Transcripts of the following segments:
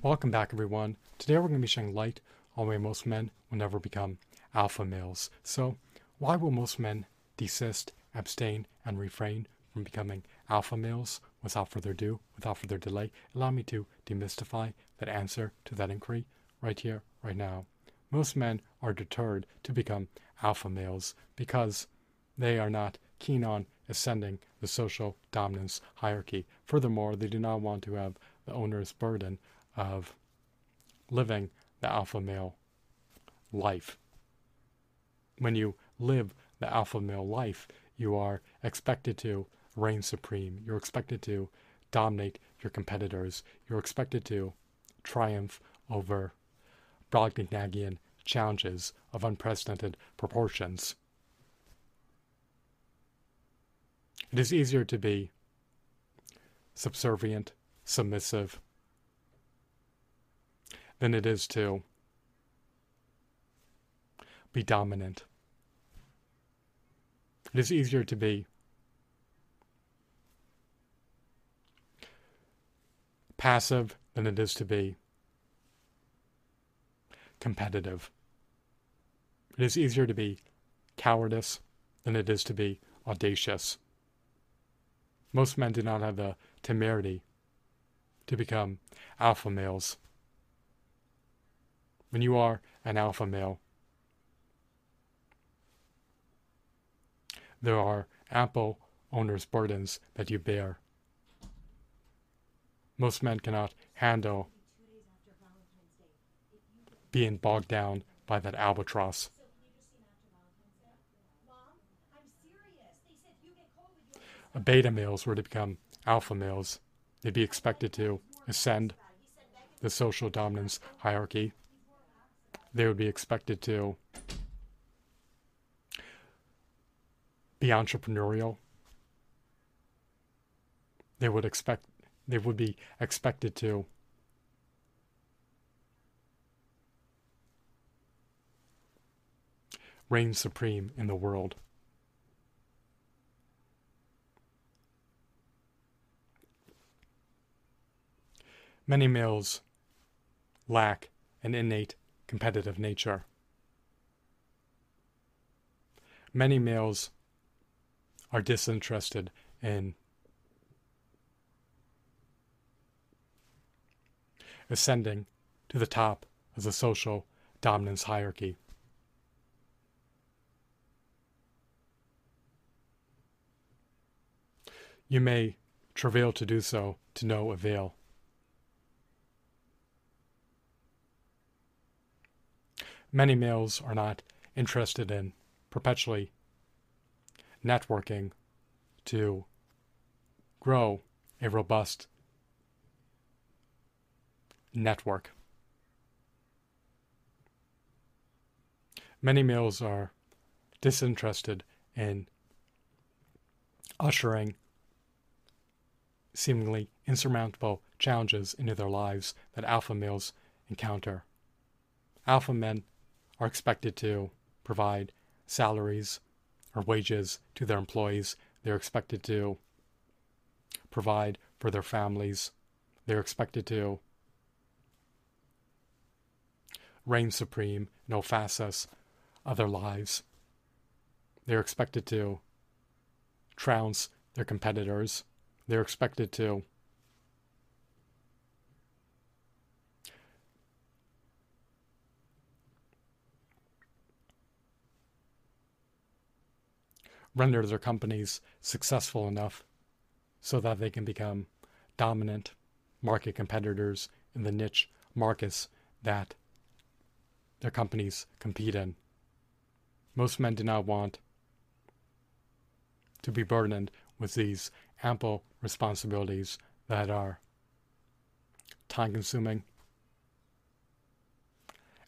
Welcome back, everyone. Today we're going to be shedding light on why most men will never become alpha males. So, why will most men desist, abstain, and refrain from becoming alpha males? Without further ado, without further delay, allow me to demystify that answer to that inquiry right here, right now. Most men are deterred to become alpha males because they are not keen on ascending the social dominance hierarchy. Furthermore, they do not want to have the owner's burden of living the alpha male life. When you live the alpha male life, you are expected to reign supreme. You're expected to dominate your competitors. You're expected to triumph over Brobdingnagian challenges of unprecedented proportions. It is easier to be subservient, submissive, than it is to be dominant. It is easier to be passive than it is to be competitive. It is easier to be cowardice than it is to be audacious. Most men do not have the temerity to become alpha males when you are an alpha male. There are ample owner's burdens that you bear. Most men cannot handle being bogged down by that albatross. Beta males were to become alpha males. They'd be expected to ascend the social dominance hierarchy they would be expected to be entrepreneurial. They would expect they would be expected to reign supreme in the world. Many males lack an innate competitive nature. Many males are disinterested in ascending to the top of the social dominance hierarchy. You may travail to do so to no avail. Many males are not interested in perpetually networking to grow a robust network. Many males are disinterested in ushering seemingly insurmountable challenges into their lives that alpha males encounter. Alpha men are expected to provide salaries or wages to their employees. They're expected to provide for their families. They're expected to reign supreme facets of their lives. They're expected to trounce their competitors. They're expected to render their companies successful enough so that they can become dominant market competitors in the niche markets that their companies compete in. Most men do not want to be burdened with these ample responsibilities that are time consuming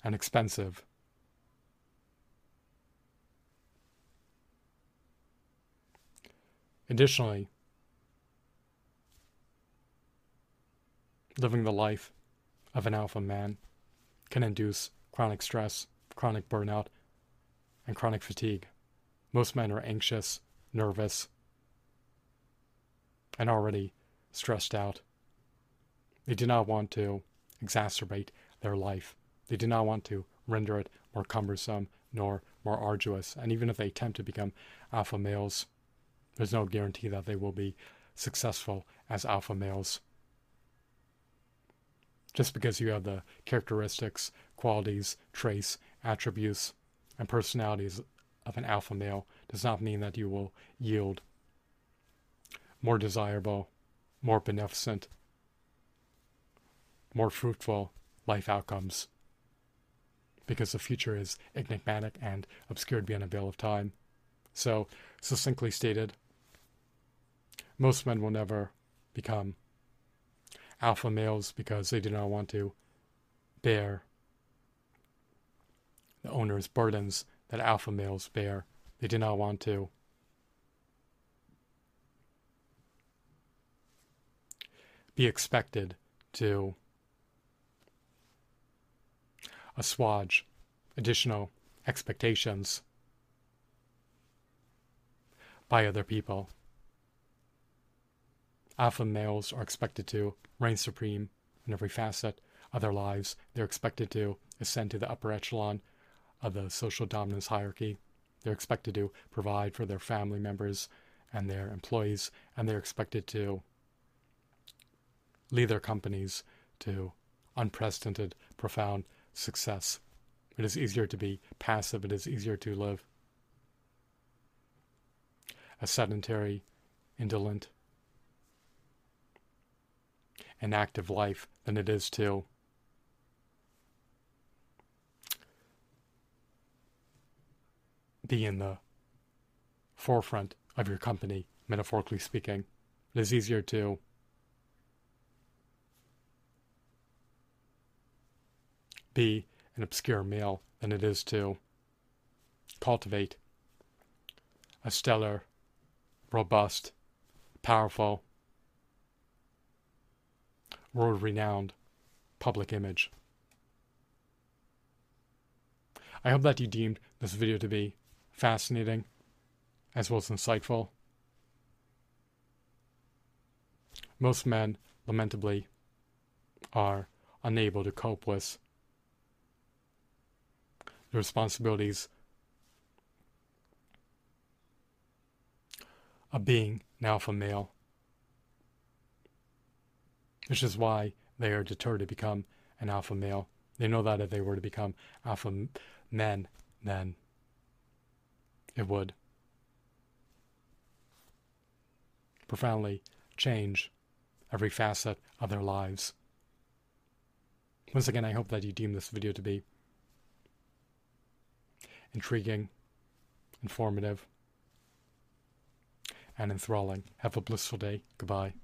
and expensive Additionally, living the life of an alpha man can induce chronic stress, chronic burnout, and chronic fatigue. Most men are anxious, nervous, and already stressed out. They do not want to exacerbate their life. They do not want to render it more cumbersome nor more arduous. And even if they attempt to become alpha males, there's no guarantee that they will be successful as alpha males. Just because you have the characteristics, qualities, traits, attributes, and personalities of an alpha male does not mean that you will yield more desirable, more beneficent, more fruitful life outcomes. Because the future is enigmatic and obscured beyond a veil of time. So, succinctly stated, most men will never become alpha males because they do not want to bear the owner's burdens that alpha males bear. They do not want to be expected to assuage additional expectations by other people. Alpha males are expected to reign supreme in every facet of their lives. They're expected to ascend to the upper echelon of the social dominance hierarchy. They're expected to provide for their family members and their employees, and they're expected to lead their companies to unprecedented, profound success. It is easier to be passive, it is easier to live a sedentary, indolent, an active life than it is to be in the forefront of your company, metaphorically speaking. It is easier to be an obscure male than it is to cultivate a stellar, robust, powerful, world renowned public image. I hope that you deemed this video to be fascinating as well as insightful. Most men, lamentably, are unable to cope with the responsibilities of being an alpha male which is why they are deterred to become an alpha male. They know that if they were to become alpha men, then it would profoundly change every facet of their lives. Once again, I hope that you deem this video to be intriguing, informative, and enthralling. Have a blissful day. Goodbye.